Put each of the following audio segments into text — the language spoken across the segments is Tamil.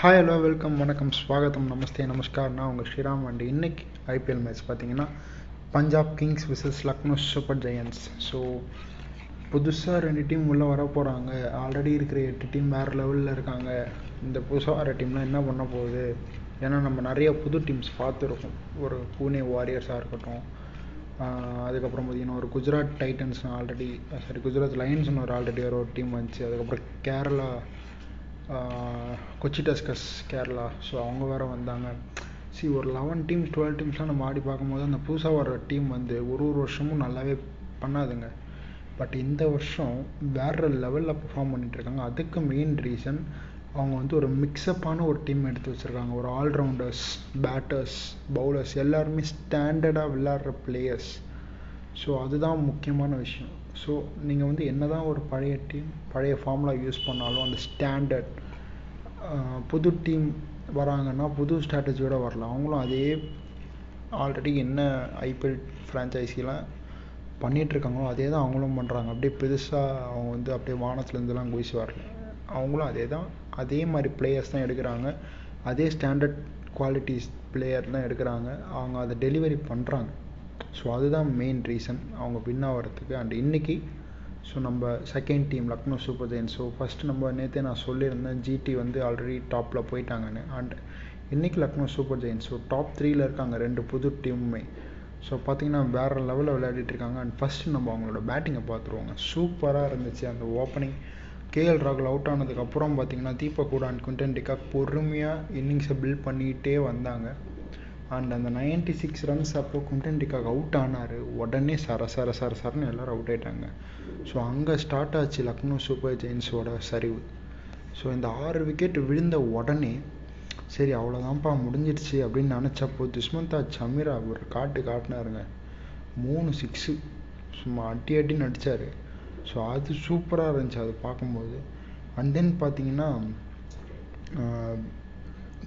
ஹாய் ஹலோ வெல்கம் வணக்கம் ஸ்வாகத்தம் நமஸ்தே நமஸ்கார். நான் உங்கள் ஸ்ரீராம் அண்ட் இன்னைக்கு ஐபிஎல் மேட்ச் பார்த்தீங்கன்னா Punjab Kings versus Lucknow Super Giants so புதுசாக ரெண்டு டீம் உள்ளே வர போகிறாங்க ஆல்ரெடி இருக்கிற எட்டு டீம் வேறு லெவலில் இருக்காங்க. இந்த புதுசாக வர டீம்லாம் என்ன பண்ண போகுது? ஏன்னா நம்ம நிறைய புது டீம்ஸ் பார்த்துருக்கோம். ஒரு பூனே வாரியர்ஸாக இருக்கட்டும். அதுக்கப்புறம் பார்த்தீங்கன்னா ஒரு Gujarat Titans already sorry Gujarat லைன்ஸ்னு ஒரு ஆல்ரெடி ஒரு டீம் வந்துச்சு. அதுக்கப்புறம் கேரளா கொச்சி டஸ்கஸ் கேரளா. ஸோ அவங்க வேறு வந்தாங்க. சி ஒரு லெவன் டீம்ஸ் டுவெல் டீம்ஸ்லாம் நம்ம ஆடி பார்க்கும்போது அந்த புதுசாக வர டீம் வந்து ஒரு ஒரு வருஷமும் நல்லாவே பண்ணாதுங்க. பட் இந்த வருஷம் வேறு லெவலில் பெர்ஃபார்ம் பண்ணிட்டு இருக்காங்க அதுக்கு மெயின் ரீசன் அவங்க வந்து ஒரு மிக்ஸப்பான ஒரு டீம் எடுத்து வச்சுருக்காங்க. ஒரு ஆல்ரவுண்டர்ஸ் பேட்டர்ஸ் பவுலர்ஸ் எல்லாருமே ஸ்டாண்டர்டாக விளாட்ற பிளேயர்ஸ் ஸோ அதுதான் முக்கியமான விஷயம். ஸோ நீங்கள் வந்து என்ன தான் ஒரு பழைய டீம் பழைய ஃபார்முலா யூஸ் பண்ணாலும் அந்த ஸ்டாண்டர்ட் புது டீம் வராங்கன்னா புது ஸ்ட்ராட்டஜியோடு வரலாம். அவங்களும் அதே ஆல்ரெடி என்ன ஐபிஎல் ஃப்ரான்ச்சைஸிலாம் பண்ணிகிட்ருக்காங்களோ அதே தான் அவங்களும் பண்ணுறாங்க அப்படியே பெருசாக அவங்க வந்து அப்படியே வானத்துலேருந்துலாம் குயிச்சு வரல. அவங்களும் அதே தான் அதே மாதிரி பிளேயர்ஸ் தான் எடுக்கிறாங்க. அதே ஸ்டாண்டர்ட் குவாலிட்டிஸ் பிளேயர் தான் எடுக்கிறாங்க. அவங்க அதை டெலிவரி பண்ணுறாங்க ஸோ அதுதான் மெயின் ரீசன் அவங்க வின் ஆகிறதுக்கு அண்ட் இன்றைக்கி ஸோ நம்ம second team Lucknow Super Giants so first நம்ம நேற்றே நான் சொல்லியிருந்தேன் ஜிடி வந்து ஆல்ரெடி டாப்பில் போயிட்டாங்கன்னு. அண்ட் இன்றைக்கி Lucknow Super Giants so top த்ரீயில் இருக்காங்க ரெண்டு புது டீமுமே ஸோ பார்த்தீங்கன்னா வேறு லெவலில் விளையாடிட்டு இருக்காங்க. அண்ட் ஃபஸ்ட்டு நம்ம அவங்களோட பேட்டிங்கை பார்த்துருவாங்க சூப்பராக இருந்துச்சு அந்த ஓப்பனிங் கேஎல் ராகுல் அவுட் ஆனதுக்கப்புறம் பார்த்தீங்கன்னா தீபக் கூட அண்ட் குண்டன் டிகாக் பொறுமையாக இன்னிங்ஸை பில்ட் பண்ணிக்கிட்டே வந்தாங்க. அண்ட் அந்த நைன்டி சிக்ஸ் ரன்ஸ் அப்போ குண்டன் அவுட் ஆனார். உடனே சர சர சர சரன்னு எல்லோரும் அவுட் ஆயிட்டாங்க. ஸோ அங்கே ஸ்டார்ட் ஆச்சு லக்னோ சூப்பர் ஜெயின்ஸோட சரிவு. ஸோ இந்த ஆறு விக்கெட் விழுந்த உடனே சரி அவ்வளோதான்ப்பா முடிஞ்சிடுச்சு அப்படின்னு நினச்சப்போ துஷ்மந்தா சமீரா ஒரு காட்டு காட்டினாருங்க. மூணு சிக்ஸு சும்மா அட்டி அட்டி நடித்தார் ஸோ அது சூப்பராக இருந்துச்சு அது பார்க்கும்போது. அண்ட் தென் பார்த்தீங்கன்னா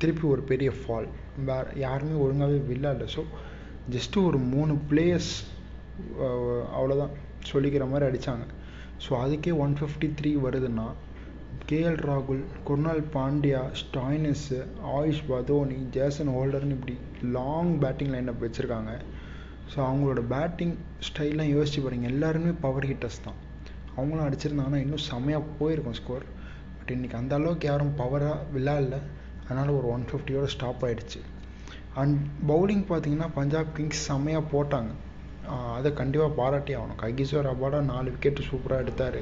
திருப்பி ஒரு பெரிய ஃபால் வேறு யாருமே ஒழுங்காகவே விளையாடல ஸோ ஜஸ்ட்டு ஒரு மூணு பிளேயர்ஸ் அவ்வளோதான் சொல்லிக்கிற மாதிரி அடித்தாங்க ஸோ அதுக்கே ஒன் ஃபிஃப்டி த்ரீ வருதுன்னா கேஎல் ராகுல் குர்னால் பாண்டியா ஸ்டாய்னஸ்ஸு ஆயுஷ் பதோனி ஜேசன் ஹோல்டர்னு இப்படி லாங் பேட்டிங் லைனப் வச்சுருக்காங்க. ஸோ அவங்களோட பேட்டிங் ஸ்டைல்லாம் யோசிச்சு பாருங்கள் எல்லாருமே பவர் ஹிட்டர்ஸ் தான். அவங்களும் அடிச்சிருந்தாங்கன்னா இன்னும் செமையாக போயிருக்கும் ஸ்கோர் பட் இன்றைக்கி அந்த அளவுக்கு யாரும் பவராக விளையாடல. அதனால் ஒரு ஒன் ஃபிஃப்டியோட ஸ்டாப் ஆகிடுச்சு அண்ட் பவுலிங் பார்த்தீங்கன்னா பஞ்சாப் கிங்ஸ் செம்மையாக போட்டாங்க. அதை கண்டிப்பாக பாராட்டி ஆகணும். கைகிஸ்வர் அபாடா நாலு விக்கெட்டு சூப்பராக எடுத்தார்.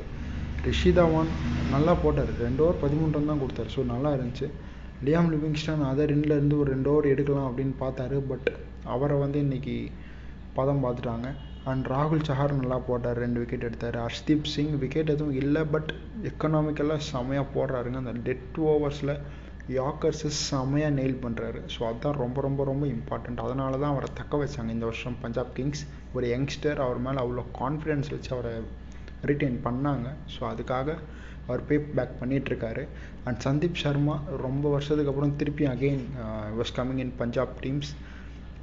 ரிஷி தவான் நல்லா போட்டார். ரெண்டு ஓவர் பதிமூணு ரன் தான் கொடுத்தாரு. ஸோ நல்லா இருந்துச்சு. லியாம் லிவிங்ஸ்டன் அதை ரெண்டுலேருந்து ஒரு ரெண்டு ஓவர் எடுக்கலாம் அப்படின்னு பார்த்தாரு. பட் அவரை வந்து இன்றைக்கி பதம் பார்த்துட்டாங்க. அண்ட் ராகுல் சஹார் நல்லா போட்டார். ரெண்டு விக்கெட் எடுத்தார். ஹர்ஷ்தீப் சிங் விக்கெட் எதுவும் இல்லை. பட் எக்கனாமிக்கலாக செமையாக போடுறாருங்க. அந்த டெட் ஓவர்ஸில் யாக்கர்ஸு செமையாக நெயில் பண்ணுறாரு ஸோ அதுதான் ரொம்ப ரொம்ப ரொம்ப இம்பார்ட்டண்ட் அதனால தான் அவரை தக்க வச்சாங்க இந்த வருஷம் பஞ்சாப் கிங்ஸ் ஒரு யங்ஸ்டர் அவர் மேலே அவ்வளோ கான்ஃபிடென்ஸ் வச்சு அவரை ரிட்டைன் பண்ணாங்க. ஸோ அதுக்காக அவர் பே பேக் பண்ணிகிட்ருக்காரு அண்ட் சந்தீப் சர்மா ரொம்ப வருஷத்துக்கு அப்புறம் திருப்பி again was coming in Punjab teams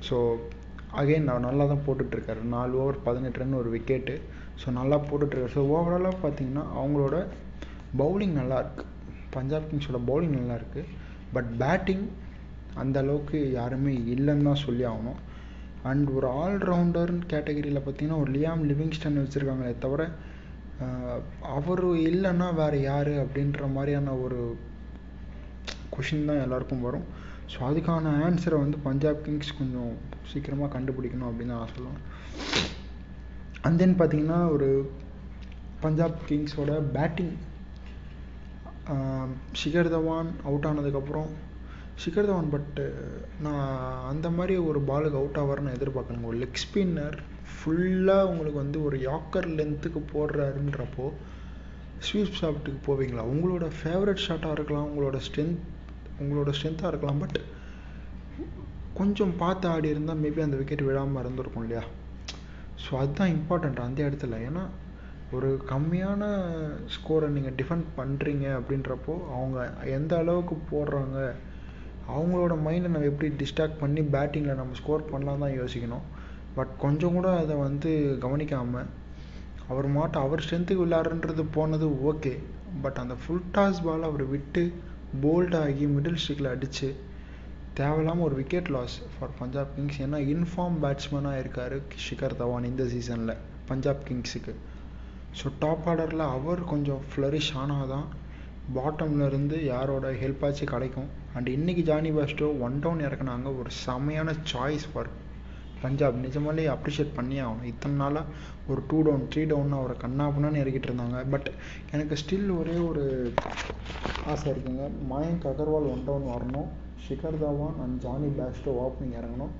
so again அவர் நல்லா தான் போட்டுட்ருக்காரு நாலு ஓவர் பதினெட்டு ரன் ஒரு விக்கெட்டு ஸோ நல்லா போட்டுட்ருக்காரு ஸோ ஓவராலாக பார்த்தீங்கன்னா அவங்களோட பவுலிங் நல்லாயிருக்கு பஞ்சாப் கிங்ஸோட பவுலிங் நல்லாயிருக்கு பட் பேட்டிங் அந்த அளவுக்கு யாருமே இல்லைன்னு தான் சொல்லி ஆகணும். அண்ட் ஒரு ஆல்ரவுண்டர்னு கேட்டகரியில் பார்த்தீங்கன்னா ஒரு லியாம் லிவிங்ஸ்டன் வச்சுருக்காங்களே தவிர அவர் இல்லைன்னா வேறு யார் அப்படின்ற மாதிரியான ஒரு கொஷின் தான் எல்லாருக்கும் வரும். ஸோ அதுக்கான ஆன்சரை வந்து பஞ்சாப் கிங்ஸ் கொஞ்சம் சீக்கிரமாக கண்டுபிடிக்கணும் அப்படின்னு நான் சொல்லுவேன். அண்ட் தென் பார்த்தீங்கன்னா ஒரு பஞ்சாப் கிங்ஸோட பேட்டிங் ஷிகர் தவான் அவுட் ஆனதுக்கப்புறம் ஷிகர் தவான் பட்டு நான் அந்த மாதிரி ஒரு பாலுக்கு அவுட் ஆவார்னு எதிர்பார்க்கணுங்க ஒரு லெக் ஸ்பின்னர் ஃபுல்லாக உங்களுக்கு வந்து ஒரு யாக்கர் லென்த்துக்கு போடுறாருன்றப்போ ஸ்வீப் ஷாட்டுக்கு போவீங்களா? உங்களோட ஃபேவரட் ஷாட்டாக இருக்கலாம் உங்களோட ஸ்ட்ரென்த் உங்களோட ஸ்ட்ரென்த்தாக இருக்கலாம் பட் கொஞ்சம் பார்த்து ஆடி இருந்தால் மேபி அந்த விக்கெட் விழாமல் இருந்திருக்கும் இல்லையா? ஸோ அதுதான் இம்பார்ட்டண்ட் அந்த இடத்துல. ஏன்னா ஒரு கம்மியான ஸ்கோரை நீங்கள் டிஃபெண்ட் பண்ணுறீங்க அப்படின்றப்போ அவங்க எந்த அளவுக்கு போடுறாங்க அவங்களோட மைண்டை நம்ம எப்படி டிஸ்ட்ராக்ட் பண்ணி பேட்டிங்கில் நம்ம ஸ்கோர் பண்ணலாம் தான் யோசிக்கணும். பட் கொஞ்சம் கூட அதை வந்து கவனிக்காமல் அவர் மாட்ட அவர் ஸ்ட்ரென்த்துக்கு விளையாடுன்றது போனது ஓகே பட் அந்த ஃபுல் டாஸ் பால் அவர் விட்டு போல்ட் ஆகி மிடில் ஸ்டிக்கில் அடித்து தேவையில்லாமல் ஒரு wicket loss for Punjab Kings ஏன்னா இன்ஃபார்ம் பேட்ஸ்மேனாக இருக்கார் ஷிகர் தவான் இந்த சீசனில் பஞ்சாப் கிங்ஸுக்கு ஸோ டாப் ஆர்டரில் அவர் கொஞ்சம் ஃப்ளரிஷ் ஆனால் தான் பாட்டம்லேருந்து யாரோட ஹெல்ப்பாச்சும் கிடைக்கும். அண்ட் இன்றைக்கி ஜானி பாஸ்டோ ஒன் டவுன் இறக்குனாங்க. ஒரு செமையான சாய்ஸ் ஃபார் பஞ்சாப். நிஜமாலே அப்ரிஷியேட் பண்ணி ஆகணும். இத்தனை நாளாக ஒரு டூ டவுன் த்ரீ டவுன் அவரை கண்ணாப்புனான்னு இறக்கிட்டு இருந்தாங்க. பட் எனக்கு ஸ்டில் ஒரே ஒரு ஆசை இருக்குங்க. மயங்க் அகர்வால் ஒன் டவுன் வரணும். Shikhar Dhawan and Jonny Bairstow opening இறங்கணும்.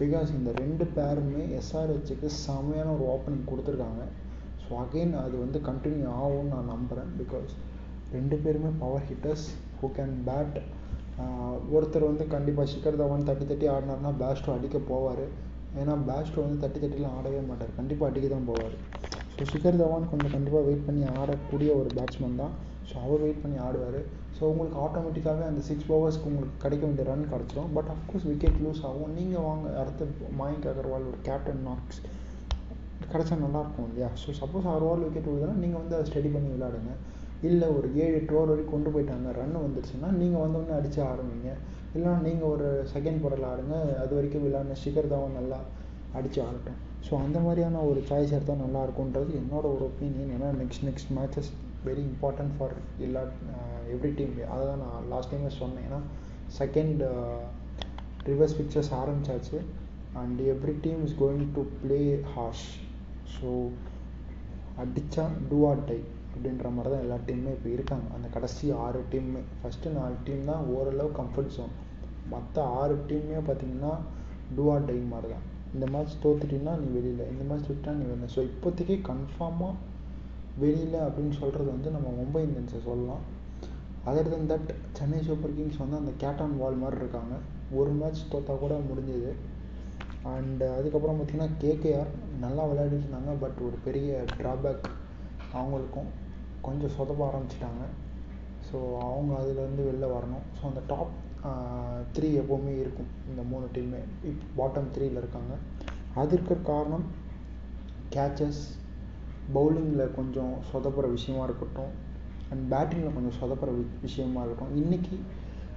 பிகாஸ் இந்த ரெண்டு பேருமே எஸ்ஆர்ஹெச்சுக்கு செமையான ஒரு ஓப்பனிங் கொடுத்துருக்காங்க. ஸோ அகெயின் அது வந்து கண்டினியூ ஆகும்னு நான் நம்புகிறேன் பிகாஸ் ரெண்டு பேருமே power hitters who can bat ஒருத்தர் வந்து கண்டிப்பாக ஷிகர் தவான் தட்டி தட்டி ஆடினார்னா பேஸ்டோ அடிக்க போவார். ஏன்னா பேஸ்டோ வந்து தட்டி தட்டிலாம் ஆடவே மாட்டார். கண்டிப்பாக அடிக்க தான் போவார். ஸோ ஷிகர் தவான் கொஞ்சம் கண்டிப்பாக வெயிட் பண்ணி ஆடக்கூடிய ஒரு பேட்ஸ்மேன் தான். ஸோ அவர் வெயிட் பண்ணி ஆடுவார். ஸோ உங்களுக்கு ஆட்டோமேட்டிக்காகவே அந்த சிக்ஸ் ஓவர்ஸ்க்கு உங்களுக்கு கிடைக்க வேண்டிய ரன் கிடச்சிரும். பட் அஃப்கோர்ஸ் விக்கெட் லூஸ் ஆகும். நீங்கள் வாங்க அடுத்த மயங்க் அகர்வால் ஒரு கேப்டன் நாக்ஸ் கிடச்சா நல்லாயிருக்கும் இல்லையா? ஸோ சப்போஸ் ஆறு ஓவர் விக்கெட் விழுதுன்னா நீங்கள் வந்து அதை ஸ்டடி பண்ணி விளையாடுங்க. இல்லை ஒரு ஏழு எட்டு ஓவர் வரைக்கும் கொண்டு போயிட்டாங்க ரன் வந்துருச்சுன்னா நீங்கள் வந்தோடனே அடித்து ஆடுவீங்க. இல்லைன்னா நீங்கள் ஒரு செகண்ட் போடல ஆடுங்க அது வரைக்கும் விளையாடின ஷிகர் தவான் நல்லா அடித்து ஆடட்டும். ஸோ அந்த மாதிரியான ஒரு சாய்ஸ் எடுத்தால் நல்லா இருக்கும்ன்றது என்னோட ஒரு ஒப்பீனியன் ஏன்னா next next matches very important for எல்லா எவ்ரி டீம் அதை தான் நான் லாஸ்ட் டைமே சொன்னேன். ஏன்னா செகண்ட் ரிவர்ஸ் பிக்சர்ஸ் ஆரம்பிச்சாச்சு. And every team is going to play harsh so அடித்தா டூ ஆர் டை அப்படின்ற மாதிரி தான் எல்லா டீமுமே இப்போ இருக்காங்க. அந்த கடைசி ஆறு டீமுமே ஃபஸ்ட்டு நாலு டீம் தான் ஓரளவு கம்ஃபர்ட் ஜோன் மற்ற ஆறு டீமுமே பார்த்தீங்கன்னா டூ ஆர் டை மாதிரி தான் இந்த மேட்ச் தோத்துட்டீங்கன்னா நீ வெளியில் இந்த மேட்ச் தோத்துட்டா நீ வெளியில். ஸோ இப்போதைக்கு கன்ஃபார்மாக வெளியில் அப்படின்னு சொல்கிறது வந்து நம்ம மும்பை இந்தியன்ஸை சொல்லலாம். Other then that Chennai Super Kings வந்து அந்த கேட்டான் வால் மாதிரி இருக்காங்க. ஒரு மேட்ச் தோத்தா கூட முடிஞ்சது. அண்ட் அதுக்கப்புறம் பார்த்திங்கன்னா கேகேஆர் நல்லா விளையாடிட்டு இருந்தாங்க. பட் ஒரு பெரிய ட்ராபேக் அவங்களுக்கும் கொஞ்சம் சொதப்ப ஆரம்பிச்சிட்டாங்க. ஸோ அவங்க அதுலேருந்து வெளில வரணும். ஸோ அந்த டாப் த்ரீ எப்போவுமே இருக்கும். இந்த மூணு டீமே இப் பாட்டம் த்ரீயில் இருக்காங்க. அது இருக்கிற காரணம் கேச்சஸ் பவுலிங்கில் கொஞ்சம் சொதப்புற விஷயமா இருக்கட்டும். அண்ட் பேட்டிங்கில் கொஞ்சம் சொதப்புற வி விஷயமா இருக்கட்டும். இன்றைக்கி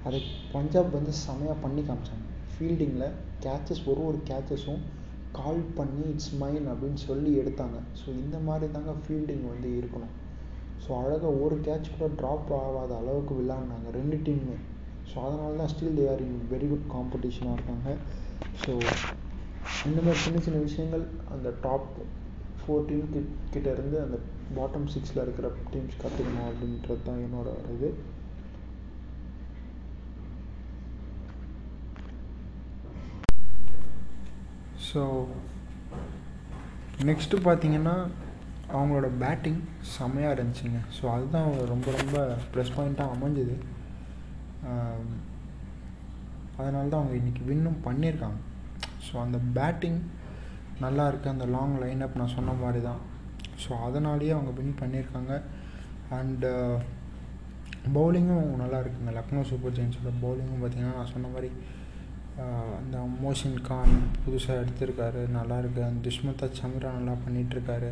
அதை பஞ்சாப் வந்து செமையாக பண்ணி காமிச்சாங்க. ஃபீல்டிங்கில் கேச்சஸ் ஒரு ஒரு கேச்சஸும் கால் பண்ணி இட்ஸ் மைன் அப்படின்னு சொல்லி எடுத்தாங்க. ஸோ இந்த மாதிரி தாங்க ஃபீல்டிங் வந்து இருக்கணும். ஸோ அழகாக ஒரு கேட்ச் கூட ட்ராப் ஆகாத அளவுக்கு விளாட்னாங்க ரெண்டு டீமுமே ஸோ அதனால தான் still they are in very good காம்படிஷனாக இருக்காங்க. ஸோ இந்த மாதிரி சின்ன சின்ன விஷயங்கள். அந்த டாப் ஃபோர் டீம் கிட்ட இருந்து அந்த பாட்டம் சிக்ஸில் இருக்கிற டீம்ஸ் கற்றுக்கணும் அப்படின்றது தான் என்னோட இது. ஸோ நெக்ஸ்ட்டு பார்த்தீங்கன்னா அவங்களோட பேட்டிங் செம்மையாக இருந்துச்சுங்க. ஸோ அதுதான் ரொம்ப ரொம்ப ப்ளஸ் பாயிண்ட்டாக அமைஞ்சுது. அதனால தான் அவங்க இன்றைக்கி வின்னும் பண்ணியிருக்காங்க. ஸோ அந்த பேட்டிங் நல்லா இருக்குது அந்த லாங் லைன் அப் நான் சொன்ன மாதிரி தான் ஸோ அதனாலேயே அவங்க வின் பண்ணியிருக்காங்க. அண்டு பவுலிங்கும் நல்லா இருக்குங்க. லக்னோ சூப்பர் ஜெயின்ஸோட பவுலிங்கும் பார்த்திங்கன்னா நான் சொன்ன மாதிரி அந்த மோஷின் கான் புதுசாக எடுத்திருக்காரு. நல்லா அந்த துஷ்மதா சமிரா நல்லா பண்ணிகிட்ருக்காரு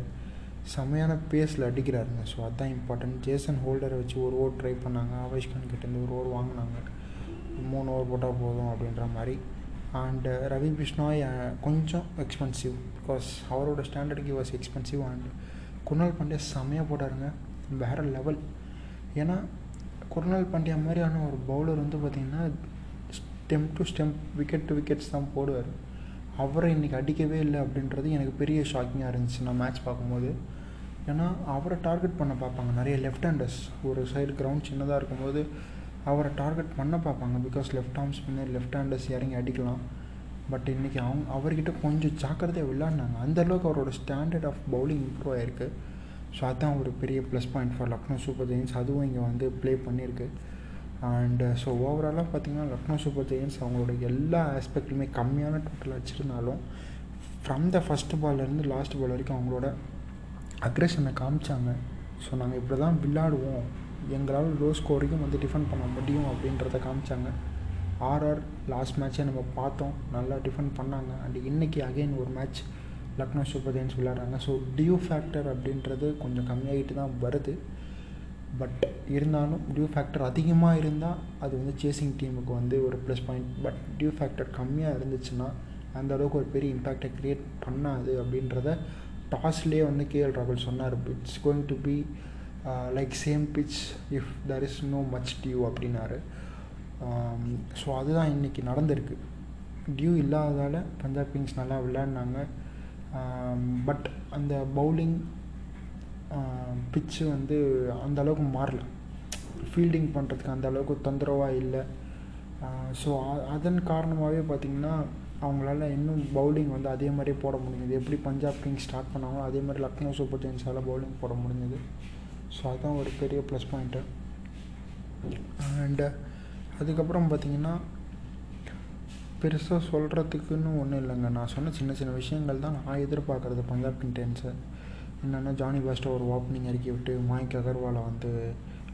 செம்மையான பேஸில் அடிக்கிறாருங்க. ஸோ அதுதான் இம்பார்ட்டன்ட் ஜேசன் ஹோல்டரை வச்சு ஒரு ஓவர் ட்ரை பண்ணாங்க. ஆவேஷ் கான் கிட்டேருந்து ஒரு ஓவர் வாங்கினாங்க. மூணு ஓவர் போட்டால் போதும் அப்படின்ற மாதிரி. அண்டு uh, ரவி பிஷ்னாய் கொஞ்சம் எக்ஸ்பென்சிவ் பிகாஸ் அவரோட ஸ்டாண்டர்டுக்கு was expensive and Krunal Pandya செம்மையாக போட்டாருங்க. வேறு லெவல் ஏன்னா குர்னால் பாண்டியா மாதிரியான ஒரு பவுலர் வந்து பார்த்திங்கன்னா stump to stump wicket to wickets தான் போடுவார். அவரை இன்றைக்கி அடிக்கவே இல்லை அப்படின்றது எனக்கு பெரிய ஷாக்கிங்காக இருந்துச்சு நான் மேட்ச் பார்க்கும்போது. ஏன்னா அவரை டார்கெட் பண்ண பார்ப்பாங்க. நிறைய லெஃப்ட் ஹேண்டர்ஸ் ஒரு சைடு கிரவுண்ட் சின்னதாக இருக்கும்போது அவரை டார்கெட் பண்ண பார்ப்பாங்க. Because left arm spinner left handers இறங்கி அடிக்கலாம். பட் இன்றைக்கி அவங்க அவர்கிட்ட கொஞ்சம் ஜாக்கிரதையாக விளாட்னாங்க அந்தளவுக்கு அவரோட ஸ்டாண்டர்ட் ஆஃப் பவுலிங் இம்ப்ரூவ் ஆகிருக்கு ஸோ அதுதான் ஒரு பெரிய plus point for Lucknow Super Giants அதுவும் இங்கே வந்து ப்ளே பண்ணியிருக்கு. அண்டு uh, ஸோ ஓவராலாக பார்த்திங்கன்னா லக்னோ சூப்பர் ஜெயின்ஸ் அவங்களோட எல்லா ஆஸ்பெக்ட்லையுமே கம்மியான டோட்டல் வச்சுருந்தாலும் ஃப்ரம் த ஃபஸ்ட் பால்லேருந்து லாஸ்ட் பால் வரைக்கும் அவங்களோட அக்ரெஷனை காமிச்சாங்க. ஸோ நாங்கள் இப்படி தான் விளாடுவோம் எங்களால் லோ ஸ்கோரையும் வந்து டிஃபெண்ட் பண்ண முடியும் அப்படின்றத காமிச்சாங்க. ஆர்ஆர் லாஸ்ட் மேட்ச்சே நம்ம பார்த்தோம். நல்லா டிஃபெண்ட் பண்ணாங்க. அண்ட் இன்றைக்கி அகைன் ஒரு மேட்ச் லக்னோ சூப்பர் ஜெயின்ஸ் விளையாடுறாங்க. ஸோ டியூ ஃபேக்டர் அப்படின்றது கொஞ்சம் கம்மியாகிட்டு தான் வருது. பட் இருந்தாலும் டியூ ஃபேக்டர் அதிகமாக இருந்தால் அது வந்து சேசிங் டீமுக்கு வந்து ஒரு plus point but dew factor கம்மியாக இருந்துச்சுன்னா அந்த அளவுக்கு ஒரு பெரிய இம்பேக்டை க்ரியேட் பண்ணாது அப்படின்றத டாஸ்லேயே வந்து கேஎல் ராகுல் சொன்னார். It's going to be like same pitch if there is no much dew அப்படின்னாரு. Um, ஸோ அதுதான் இன்றைக்கி நடந்திருக்கு. டியூ இல்லாததால் பஞ்சாப் கிங்ஸ் நல்லா விளையாடினாங்க. Um, பட் அந்த பவுலிங் பிச்சு வந்து அந்த அளவுக்கு மாறல. ஃபீல்டிங் பண்ணுறதுக்கு அந்த அளவுக்கு தொந்தரவாக இல்லை. ஸோ அதன் காரணமாகவே பார்த்திங்கன்னா அவங்களால இன்னும் பவுலிங் வந்து அதே மாதிரியே போட முடிஞ்சது. எப்படி பஞ்சாப் கிங்ஸ் ஸ்டார்ட் பண்ணாங்களோ அதே மாதிரி லக்னோ சூப்பர் ஜெயின்ஸால் பவுலிங் போட முடிஞ்சது. ஸோ அதுதான் ஒரு பெரிய ப்ளஸ் பாயிண்ட்டு அண்டு அதுக்கப்புறம் பார்த்திங்கன்னா பெருசாக சொல்கிறதுக்குன்னு ஒன்றும் இல்லைங்க. நான் சொன்ன சின்ன சின்ன விஷயங்கள் தான் நான் எதிர்பார்க்குறது பஞ்சாப் கிங்டன்ஸை என்னென்னா ஜானி பாஸ்டோ ஒரு ஓப்பனிங் இறக்கி விட்டு மாய்க் அகர்வாலை வந்து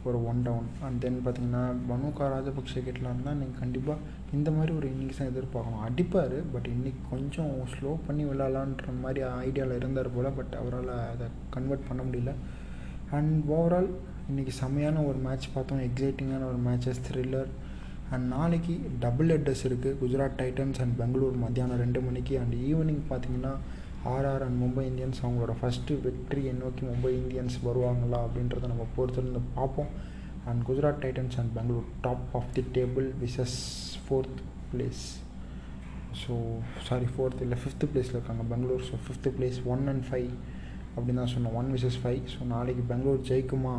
ஒரு ஒன் டவுன் அண்ட் தென் பார்த்தீங்கன்னா பனுகா ராஜபக்ஷ கிட்டலாம் இருந்தால் நீங்கள் கண்டிப்பாக இந்த மாதிரி ஒரு இன்னிங்ஸ் தான் எதிர்பார்க்கணும். அடிப்பார் பட் இன்றைக்கி கொஞ்சம் ஸ்லோ பண்ணி விளாட்லான்ற மாதிரி ஐடியாவில் இருந்தார் போல் பட் அவரால் அதை கன்வெர்ட் பண்ண முடியல. அண்ட் ஓவரால் இன்றைக்கி செம்மையான ஒரு மேட்ச் பார்த்தோம். எக்ஸைட்டிங்கான ஒரு மேட்சஸ் த்ரில்லர் அண்ட் நாளைக்கு டபுள் ஹெட்டர்ஸ் இருக்குது குஜராத் டைட்டன்ஸ் அண்ட் பெங்களூர் மத்தியானம் ரெண்டு மணிக்கு. அண்ட் ஈவினிங் பார்த்தீங்கன்னா ஆர்ஆர் அண்ட் மும்பை இந்தியன்ஸ் அவங்களோட ஃபஸ்ட்டு வெற்றியை நோக்கி மும்பை இந்தியன்ஸ் வருவாங்களா அப்படின்றத நம்ம பொறுத்திருந்து பார்ப்போம். And Gujarat Titans and Bangalore top of the table versus fourth place so sorry fourth இல்லை ஃபிஃப்த்து பிளேஸில் இருக்காங்க Bangalore. So fifth place one and five அப்படின்னு தான் சொன்னோம். ஒன் விசஸ் ஃபைவ் ஸோ நாளைக்கு பெங்களூர் ஜெயிக்குமா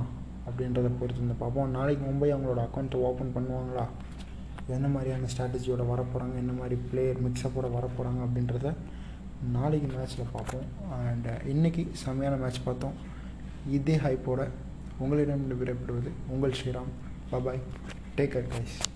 அப்படின்றத பொறுத்து வந்து பார்ப்போம் நாளைக்கு மும்பை அவங்களோட அக்கௌண்ட்டை ஓப்பன் பண்ணுவாங்களா? என்ன மாதிரியான ஸ்ட்ராட்டஜியோட வரப்போகிறாங்க என்ன மாதிரி பிளேயர் மிக்ஸப்போட வரப்போகிறாங்க அப்படின்றத நாளைக்கு மேட்ச்சில் பார்ப்போம். அண்ட் uh, இன்றைக்கி செம்மையான மேட்ச் பார்த்தோம். இதே ஹைப்போட உங்களிடம் விடைபெறுவது உங்கள் Sriram. Bye bye take care guys